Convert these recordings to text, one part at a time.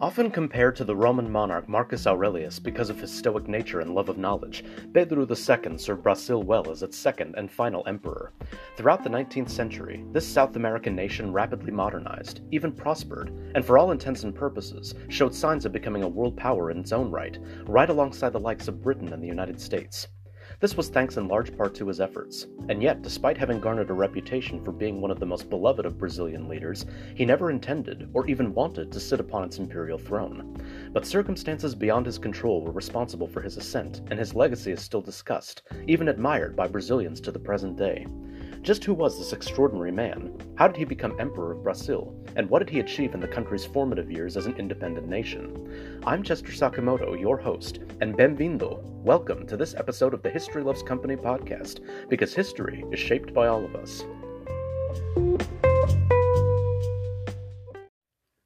Often compared to the Roman monarch Marcus Aurelius because of his stoic nature and love of knowledge, Pedro II served Brazil well as its second and final emperor. Throughout the 19th century, this South American nation rapidly modernized, even prospered, and for all intents and purposes, showed signs of becoming a world power in its own right, right alongside the likes of Britain and the United States. This was thanks in large part to his efforts, and yet, despite having garnered a reputation for being one of the most beloved of Brazilian leaders, he never intended or even wanted to sit upon its imperial throne. But circumstances beyond his control were responsible for his ascent, and his legacy is still discussed, even admired by Brazilians to the present day. Just who was this extraordinary man? How did he become Emperor of Brazil? And what did he achieve in the country's formative years as an independent nation? I'm Chester Sakamoto, your host, and benvindo. Welcome to this episode of the History Loves Company podcast, because history is shaped by all of us.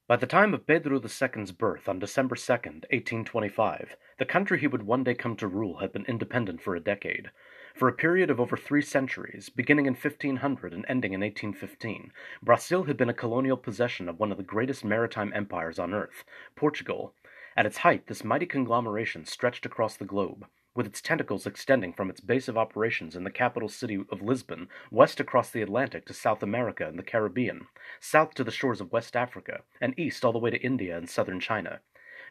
By the time of Pedro II's birth on December 2, 1825, the country he would one day come to rule had been independent for a decade. For a period of over three centuries, beginning in 1500 and ending in 1815, Brazil had been a colonial possession of one of the greatest maritime empires on earth, Portugal. At its height, this mighty conglomeration stretched across the globe, with its tentacles extending from its base of operations in the capital city of Lisbon, west across the Atlantic to South America and the Caribbean, south to the shores of West Africa, and east all the way to India and southern China.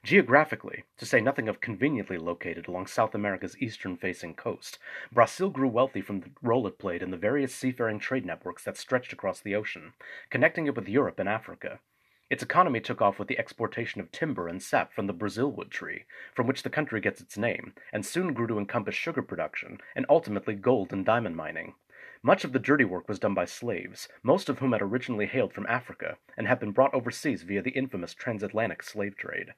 Geographically, to say nothing of conveniently located along South America's eastern facing coast, Brazil grew wealthy from the role it played in the various seafaring trade networks that stretched across the ocean, connecting it with Europe and Africa. Its economy took off with the exportation of timber and sap from the Brazilwood tree, from which the country gets its name, and soon grew to encompass sugar production and ultimately gold and diamond mining. Much of the dirty work was done by slaves, most of whom had originally hailed from Africa and had been brought overseas via the infamous transatlantic slave trade.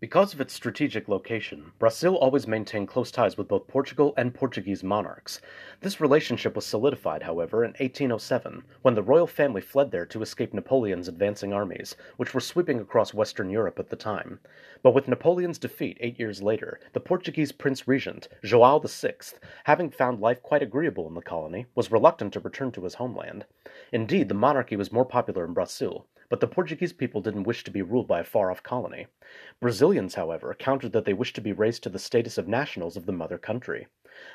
Because of its strategic location, Brazil always maintained close ties with both Portugal and Portuguese monarchs. This relationship was solidified, however, in 1807, when the royal family fled there to escape Napoleon's advancing armies, which were sweeping across Western Europe at the time. But with Napoleon's defeat eight years later, the Portuguese Prince Regent, João VI, having found life quite agreeable in the colony, was reluctant to return to his homeland. Indeed, the monarchy was more popular in Brazil, but the Portuguese people didn't wish to be ruled by a far off colony. Brazilians, however, countered that they wished to be raised to the status of nationals of the mother country.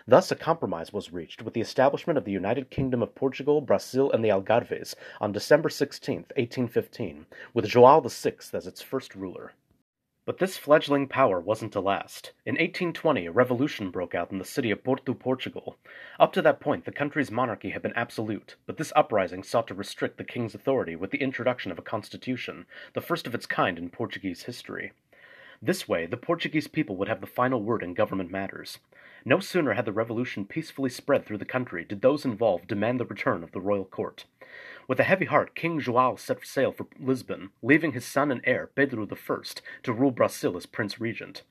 Thus a compromise was reached with the establishment of the United Kingdom of Portugal, Brazil, and the Algarves on December 16, 1815, with João VI as its first ruler. But this fledgling power wasn't to last. In 1820, a revolution broke out in the city of Porto, Portugal. Up to that point, the country's monarchy had been absolute, but this uprising sought to restrict the king's authority with the introduction of a constitution, the first of its kind in Portuguese history. This way, the Portuguese people would have the final word in government matters. No sooner had the revolution peacefully spread through the country did those involved demand the return of the royal court. With a heavy heart, King João set sail for Lisbon, leaving his son and heir, Pedro I, to rule Brazil as Prince Regent.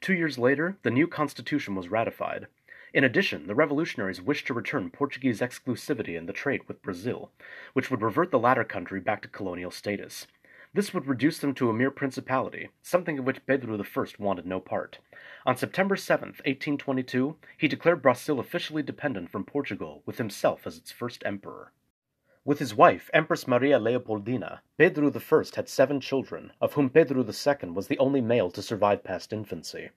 Two years later, the new constitution was ratified. In addition, the revolutionaries wished to return Portuguese exclusivity in the trade with Brazil, which would revert the latter country back to colonial status. This would reduce them to a mere principality, something of which Pedro I wanted no part. On September 7, 1822, he declared Brazil officially dependent from Portugal, with himself as its first emperor. With his wife, Empress Maria Leopoldina, Pedro I had seven children, of whom Pedro II was the only male to survive past infancy.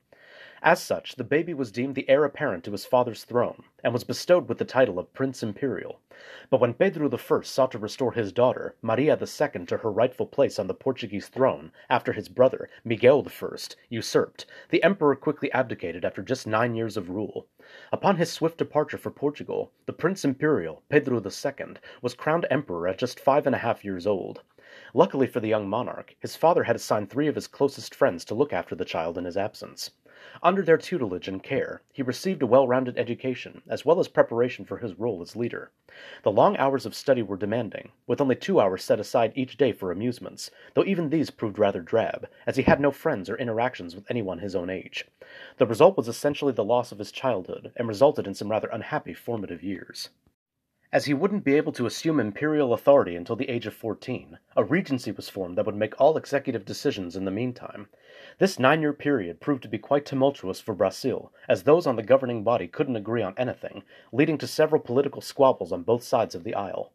As such, the baby was deemed the heir apparent to his father's throne, and was bestowed with the title of Prince Imperial. But when Pedro I sought to restore his daughter, Maria II, to her rightful place on the Portuguese throne, after his brother, Miguel I, usurped, the emperor quickly abdicated after just nine years of rule. Upon his swift departure for Portugal, the Prince Imperial, Pedro II, was crowned emperor at just five and a half years old. Luckily for the young monarch, his father had assigned three of his closest friends to look after the child in his absence. Under their tutelage and care, he received a well rounded education, as well as preparation for his role as leader. The long hours of study were demanding, with only two hours set aside each day for amusements, though even these proved rather drab, as he had no friends or interactions with anyone his own age. The result was essentially the loss of his childhood, and resulted in some rather unhappy formative years. As he wouldn't be able to assume imperial authority until the age of 14, a regency was formed that would make all executive decisions in the meantime. This nine year period proved to be quite tumultuous for Brazil, as those on the governing body couldn't agree on anything, leading to several political squabbles on both sides of the aisle.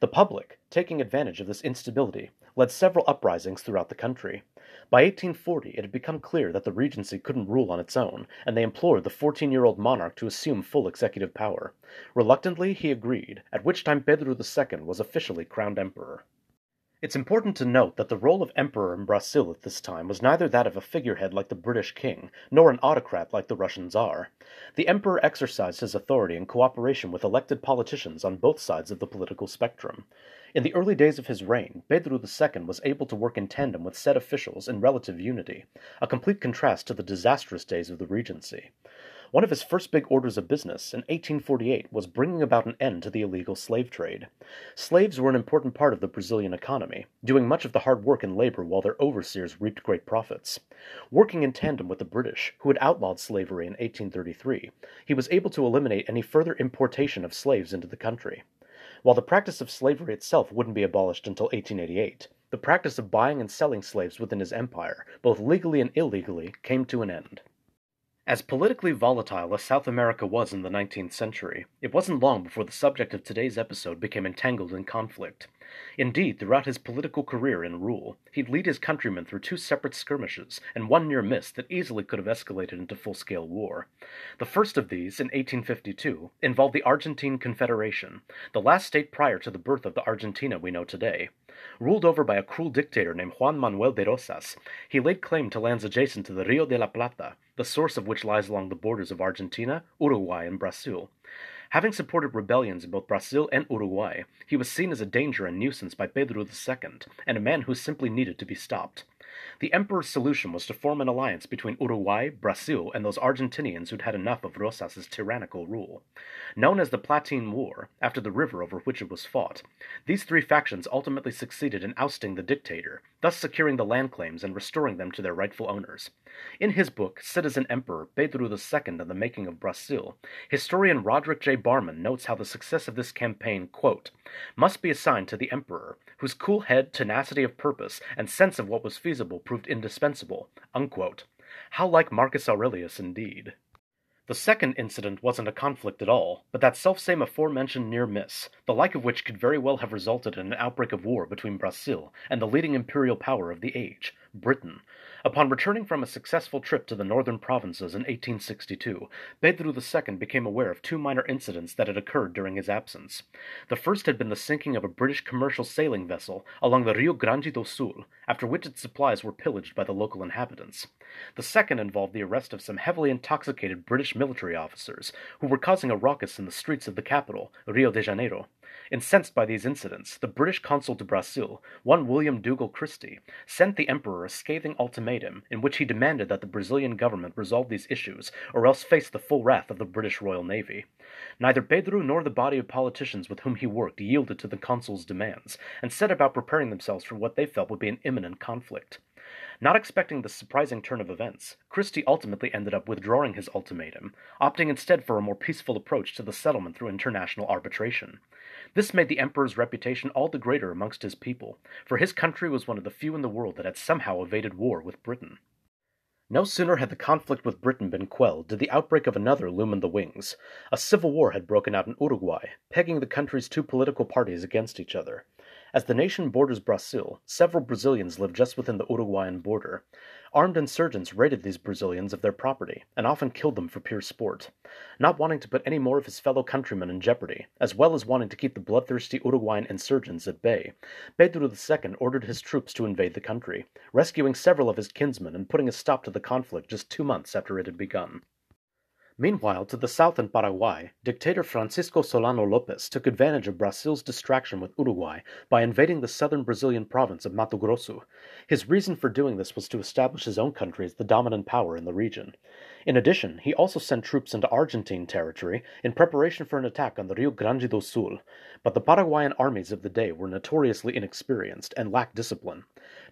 The public, taking advantage of this instability, led several uprisings throughout the country. By 1840 it had become clear that the regency couldn't rule on its own, and they implored the 14 year old monarch to assume full executive power. Reluctantly, he agreed, at which time Pedro II was officially crowned emperor. It's important to note that the role of emperor in Brazil at this time was neither that of a figurehead like the British king, nor an autocrat like the Russian czar. The emperor exercised his authority in cooperation with elected politicians on both sides of the political spectrum. In the early days of his reign, Pedro II was able to work in tandem with said officials in relative unity, a complete contrast to the disastrous days of the Regency. One of his first big orders of business, in 1848, was bringing about an end to the illegal slave trade. Slaves were an important part of the Brazilian economy, doing much of the hard work and labor while their overseers reaped great profits. Working in tandem with the British, who had outlawed slavery in 1833, he was able to eliminate any further importation of slaves into the country. While the practice of slavery itself wouldn't be abolished until 1888, the practice of buying and selling slaves within his empire, both legally and illegally, came to an end. As politically volatile as South America was in the 19th century, it wasn't long before the subject of today's episode became entangled in conflict. Indeed, throughout his political career and rule, he'd lead his countrymen through two separate skirmishes and one near miss that easily could have escalated into full scale war. The first of these, in 1852, involved the Argentine Confederation, the last state prior to the birth of the Argentina we know today. Ruled over by a cruel dictator named Juan Manuel de Rosas, he laid claim to lands adjacent to the Rio de la Plata, the source of which lies along the borders of Argentina, Uruguay, and Brazil. Having supported rebellions in both Brazil and Uruguay, he was seen as a danger and nuisance by Pedro II, and a man who simply needed to be stopped. The emperor's solution was to form an alliance between Uruguay, Brazil, and those Argentinians who'd had enough of Rosas's tyrannical rule. Known as the Platine War, after the river over which it was fought, these three factions ultimately succeeded in ousting the dictator, thus securing the land claims and restoring them to their rightful owners. In his book, Citizen Emperor Pedro II and the Making of Brazil, historian Roderick J. Barman notes how the success of this campaign, must be assigned to the emperor, whose cool head, tenacity of purpose, and sense of what was feasible proved indispensable. How like Marcus Aurelius indeed. The second incident wasn't a conflict at all, but that selfsame aforementioned near miss, the like of which could very well have resulted in an outbreak of war between Brazil and the leading imperial power of the age, Britain, Upon returning from a successful trip to the northern provinces in 1862, Pedro II became aware of two minor incidents that had occurred during his absence. The first had been the sinking of a British commercial sailing vessel along the Rio Grande do Sul, after which its supplies were pillaged by the local inhabitants. The second involved the arrest of some heavily intoxicated British military officers who were causing a ruckus in the streets of the capital, Rio de Janeiro. Incensed by these incidents, the British consul to Brazil, one William Dougal Christie, sent the emperor a scathing ultimatum in which he demanded that the Brazilian government resolve these issues or else face the full wrath of the British Royal Navy. Neither Pedro nor the body of politicians with whom he worked yielded to the consul's demands, and set about preparing themselves for what they felt would be an imminent conflict. Not expecting this surprising turn of events, Christie ultimately ended up withdrawing his ultimatum, opting instead for a more peaceful approach to the settlement through international arbitration. This made the emperor's reputation all the greater amongst his people, for his country was one of the few in the world that had somehow evaded war with Britain. No sooner had the conflict with Britain been quelled did the outbreak of another loom in the wings. A civil war had broken out in Uruguay, pegging the country's two political parties against each other. As the nation borders Brazil, several Brazilians live just within the Uruguayan border. Armed insurgents raided these Brazilians of their property, and often killed them for pure sport. Not wanting to put any more of his fellow countrymen in jeopardy, as well as wanting to keep the bloodthirsty Uruguayan insurgents at bay, Pedro II ordered his troops to invade the country, rescuing several of his kinsmen and putting a stop to the conflict just two months after it had begun. Meanwhile, to the south in Paraguay, dictator Francisco Solano Lopez took advantage of Brazil's distraction with Uruguay by invading the southern Brazilian province of Mato Grosso. His reason for doing this was to establish his own country as the dominant power in the region. In addition, he also sent troops into Argentine territory in preparation for an attack on the Rio Grande do Sul, but the Paraguayan armies of the day were notoriously inexperienced and lacked discipline.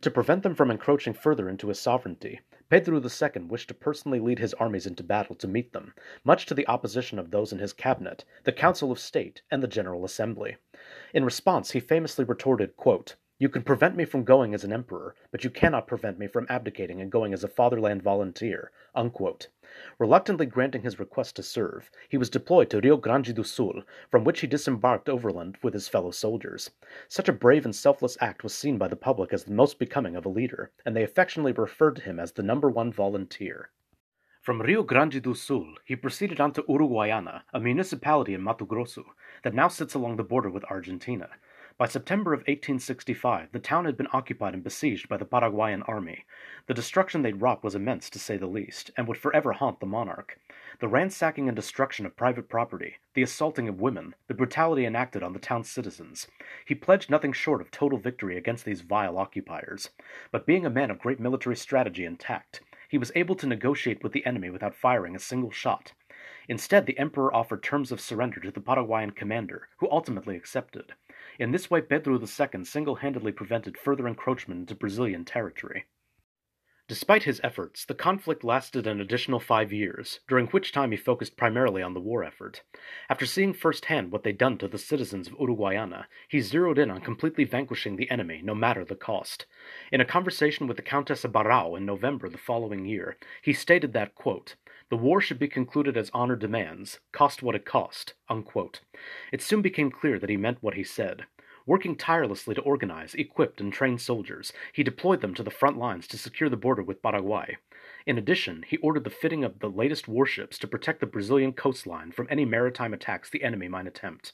To prevent them from encroaching further into his sovereignty, Pedro II wished to personally lead his armies into battle to meet them, much to the opposition of those in his cabinet, the Council of State, and the General Assembly. In response, he famously retorted, You can prevent me from going as an emperor, but you cannot prevent me from abdicating and going as a fatherland volunteer. Unquote. Reluctantly granting his request to serve, he was deployed to Rio Grande do Sul, from which he disembarked overland with his fellow soldiers. Such a brave and selfless act was seen by the public as the most becoming of a leader, and they affectionately referred to him as the number one volunteer. From Rio Grande do Sul, he proceeded on to Uruguaiana, a municipality in Mato Grosso that now sits along the border with Argentina. By September of 1865, the town had been occupied and besieged by the Paraguayan army. The destruction they'd wrought was immense, to say the least, and would forever haunt the monarch. The ransacking and destruction of private property, the assaulting of women, the brutality enacted on the town's citizens. He pledged nothing short of total victory against these vile occupiers. But being a man of great military strategy and tact, he was able to negotiate with the enemy without firing a single shot. Instead, the emperor offered terms of surrender to the Paraguayan commander, who ultimately accepted. In this way, Pedro II single handedly prevented further encroachment into Brazilian territory. Despite his efforts, the conflict lasted an additional five years, during which time he focused primarily on the war effort. After seeing firsthand what they'd done to the citizens of Uruguaiana, he zeroed in on completely vanquishing the enemy, no matter the cost. In a conversation with the Countess of Barral in November the following year, he stated that, quote, the war should be concluded as honor demands, cost what it cost. Unquote. It soon became clear that he meant what he said. Working tirelessly to organize, equip, and train soldiers, he deployed them to the front lines to secure the border with Paraguay. In addition, he ordered the fitting of the latest warships to protect the Brazilian coastline from any maritime attacks the enemy might attempt.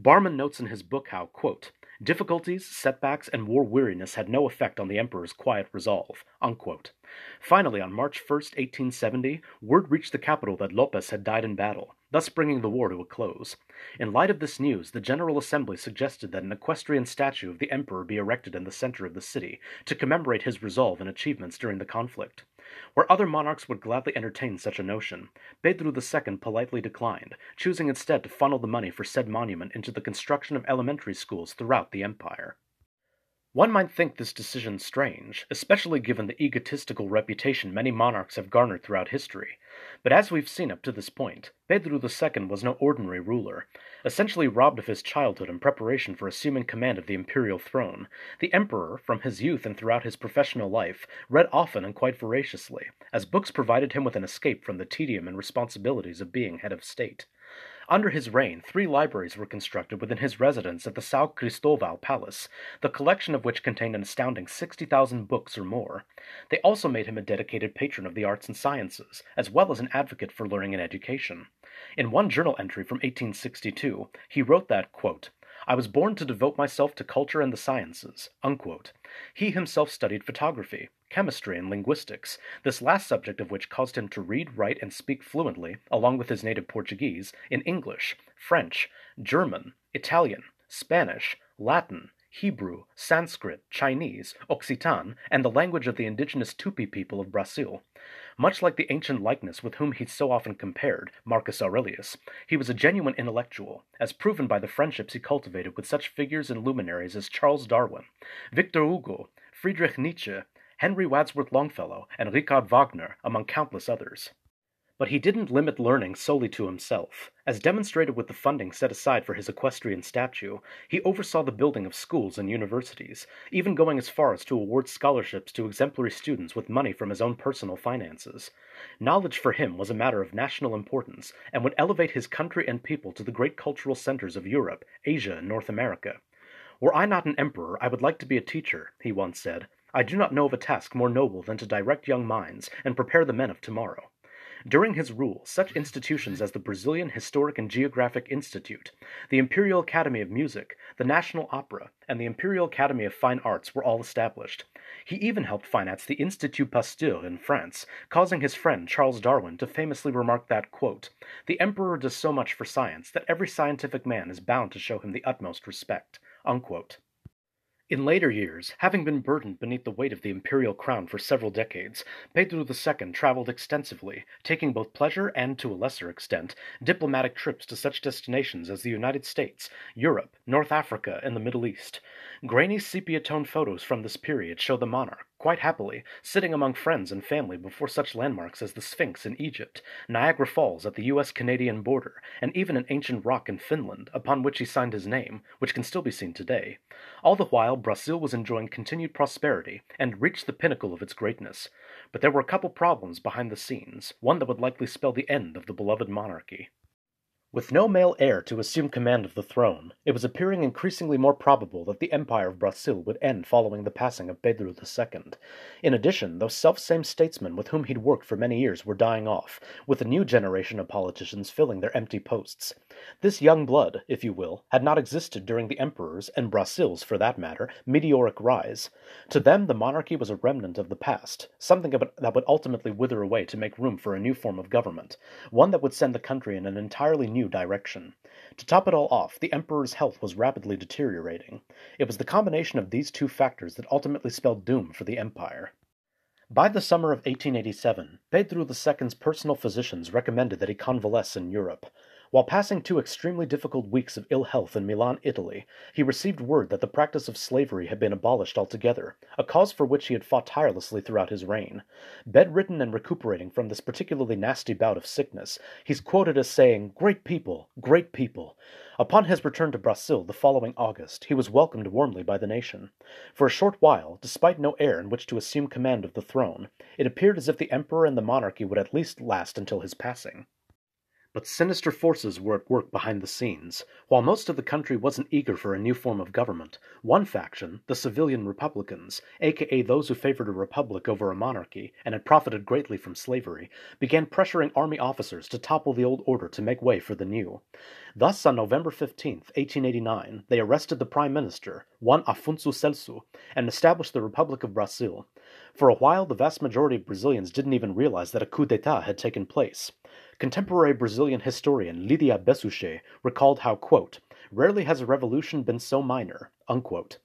Barman notes in his book how, quote, Difficulties, setbacks, and war weariness had no effect on the emperor's quiet resolve. Unquote. Finally, on March 1, 1870, word reached the capital that Lopez had died in battle, thus bringing the war to a close. In light of this news, the General Assembly suggested that an equestrian statue of the emperor be erected in the center of the city to commemorate his resolve and achievements during the conflict. Where other monarchs would gladly entertain such a notion, Pedro II politely declined, choosing instead to funnel the money for said monument into the construction of elementary schools throughout the empire. One might think this decision strange, especially given the egotistical reputation many monarchs have garnered throughout history. But as we've seen up to this point, Pedro II was no ordinary ruler. Essentially robbed of his childhood in preparation for assuming command of the imperial throne, the emperor, from his youth and throughout his professional life, read often and quite voraciously, as books provided him with an escape from the tedium and responsibilities of being head of state. Under his reign, three libraries were constructed within his residence at the São Cristóvão Palace, the collection of which contained an astounding 60,000 books or more. They also made him a dedicated patron of the arts and sciences, as well as an advocate for learning and education. In one journal entry from 1862, he wrote that, quote, I was born to devote myself to culture and the sciences. Unquote. He himself studied photography, chemistry, and linguistics, this last subject of which caused him to read, write, and speak fluently, along with his native Portuguese, in English, French, German, Italian, Spanish, Latin, Hebrew, Sanskrit, Chinese, Occitan, and the language of the indigenous Tupi people of Brazil. Much like the ancient likeness with whom he's so often compared, Marcus Aurelius, he was a genuine intellectual, as proven by the friendships he cultivated with such figures and luminaries as Charles Darwin, Victor Hugo, Friedrich Nietzsche, Henry Wadsworth Longfellow, and Richard Wagner, among countless others. But he didn't limit learning solely to himself. As demonstrated with the funding set aside for his equestrian statue, he oversaw the building of schools and universities, even going as far as to award scholarships to exemplary students with money from his own personal finances. Knowledge for him was a matter of national importance and would elevate his country and people to the great cultural centers of Europe, Asia, and North America. Were I not an emperor, I would like to be a teacher, he once said. I do not know of a task more noble than to direct young minds and prepare the men of tomorrow. During his rule, such institutions as the Brazilian Historic and Geographic Institute, the Imperial Academy of Music, the National Opera, and the Imperial Academy of Fine Arts were all established. He even helped finance the Institut Pasteur in France, causing his friend Charles Darwin to famously remark that, quote, The Emperor does so much for science that every scientific man is bound to show him the utmost respect. Unquote. In later years, having been burdened beneath the weight of the imperial crown for several decades, Pedro II traveled extensively, taking both pleasure and, to a lesser extent, diplomatic trips to such destinations as the United States, Europe, North Africa, and the Middle East. Grainy sepia tone photos from this period show the monarch, quite happily, sitting among friends and family before such landmarks as the Sphinx in Egypt, Niagara Falls at the US Canadian border, and even an ancient rock in Finland, upon which he signed his name, which can still be seen today. All the while, Brazil was enjoying continued prosperity and reached the pinnacle of its greatness. But there were a couple problems behind the scenes, one that would likely spell the end of the beloved monarchy. With no male heir to assume command of the throne, it was appearing increasingly more probable that the Empire of Brazil would end following the passing of Pedro II. In addition, those self-same statesmen with whom he'd worked for many years were dying off, with a new generation of politicians filling their empty posts. This young blood, if you will, had not existed during the emperor's, and Brazil's for that matter, meteoric rise. To them the monarchy was a remnant of the past, something that would ultimately wither away to make room for a new form of government, one that would send the country in an entirely new direction. To top it all off, the emperor's health was rapidly deteriorating. It was the combination of these two factors that ultimately spelled doom for the empire. By the summer of 1887, Pedro II's personal physicians recommended that he convalesce in Europe. While passing two extremely difficult weeks of ill health in Milan, Italy, he received word that the practice of slavery had been abolished altogether, a cause for which he had fought tirelessly throughout his reign. Bedridden and recuperating from this particularly nasty bout of sickness, he's quoted as saying, Great people, great people. Upon his return to Brazil the following August, he was welcomed warmly by the nation. For a short while, despite no heir in which to assume command of the throne, it appeared as if the emperor and the monarchy would at least last until his passing. But sinister forces were at work behind the scenes. While most of the country wasn't eager for a new form of government, one faction, the civilian Republicans, aka those who favored a republic over a monarchy and had profited greatly from slavery, began pressuring army officers to topple the old order to make way for the new. Thus, on November 15, 1889, they arrested the prime minister, Juan Afonso Celso, and established the Republic of Brazil. For a while, the vast majority of Brazilians didn't even realize that a coup d'etat had taken place. Contemporary Brazilian historian Lydia Besouchet recalled how, quote, rarely has a revolution been so minor, unquote.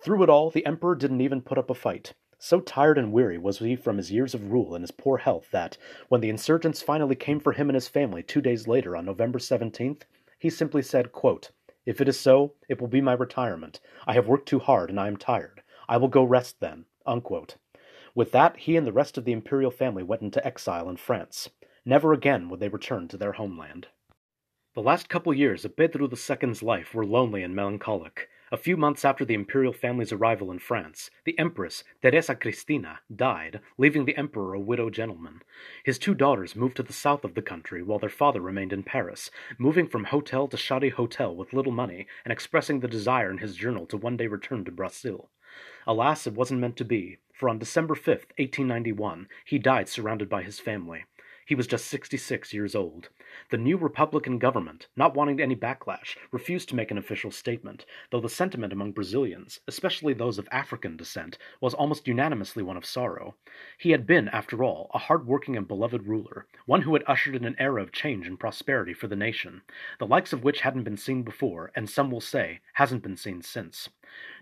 Through it all, the emperor didn't even put up a fight. So tired and weary was he from his years of rule and his poor health that, when the insurgents finally came for him and his family two days later on November 17th, he simply said, quote, If it is so, it will be my retirement. I have worked too hard and I am tired. I will go rest then. Unquote. With that, he and the rest of the imperial family went into exile in France. Never again would they return to their homeland. The last couple years of Pedro II's life were lonely and melancholic. A few months after the imperial family's arrival in France, the Empress, Teresa Cristina, died, leaving the Emperor a widowed gentleman. His two daughters moved to the south of the country while their father remained in Paris, moving from hotel to shoddy hotel with little money and expressing the desire in his journal to one day return to Brazil. Alas, it wasn't meant to be, for on December 5, 1891, he died surrounded by his family. He was just 66 years old. The new Republican government, not wanting any backlash, refused to make an official statement, though the sentiment among Brazilians, especially those of African descent, was almost unanimously one of sorrow. He had been, after all, a hard-working and beloved ruler, one who had ushered in an era of change and prosperity for the nation, the likes of which hadn't been seen before, and some will say, hasn't been seen since.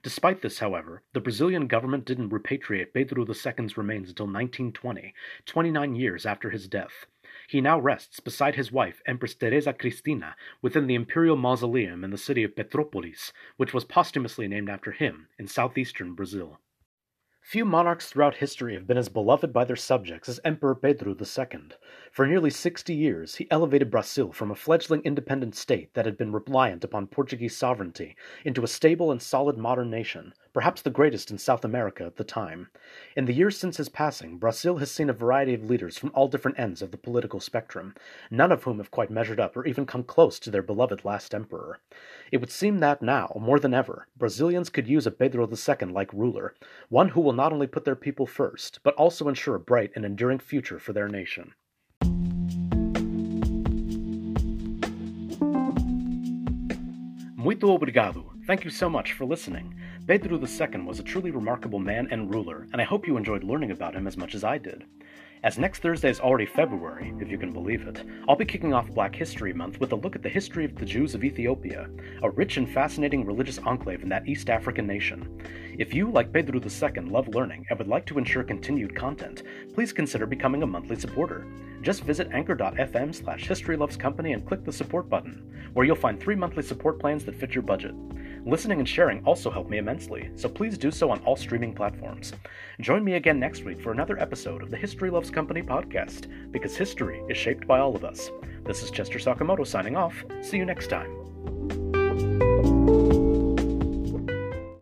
Despite this, however, the Brazilian government didn't repatriate Pedro II's remains until 1920, 29 years after his death. He now rests beside his wife, Empress Teresa Cristina, within the imperial mausoleum in the city of Petropolis, which was posthumously named after him in southeastern Brazil. Few monarchs throughout history have been as beloved by their subjects as Emperor Pedro II. For nearly sixty years, he elevated Brazil from a fledgling independent state that had been reliant upon Portuguese sovereignty into a stable and solid modern nation, perhaps the greatest in South America at the time. In the years since his passing, Brazil has seen a variety of leaders from all different ends of the political spectrum, none of whom have quite measured up or even come close to their beloved last emperor. It would seem that now, more than ever, Brazilians could use a Pedro II like ruler, one who will not only put their people first, but also ensure a bright and enduring future for their nation. Muito obrigado. Thank you so much for listening. Pedro II was a truly remarkable man and ruler, and I hope you enjoyed learning about him as much as I did. As next Thursday is already February, if you can believe it, I'll be kicking off Black History Month with a look at the history of the Jews of Ethiopia, a rich and fascinating religious enclave in that East African nation. If you, like Pedro II, love learning and would like to ensure continued content, please consider becoming a monthly supporter. Just visit anchor.fm slash historylovescompany and click the support button, where you'll find three monthly support plans that fit your budget. Listening and sharing also help me immensely, so please do so on all streaming platforms. Join me again next week for another episode of the History Loves Company podcast, because history is shaped by all of us. This is Chester Sakamoto signing off. See you next time.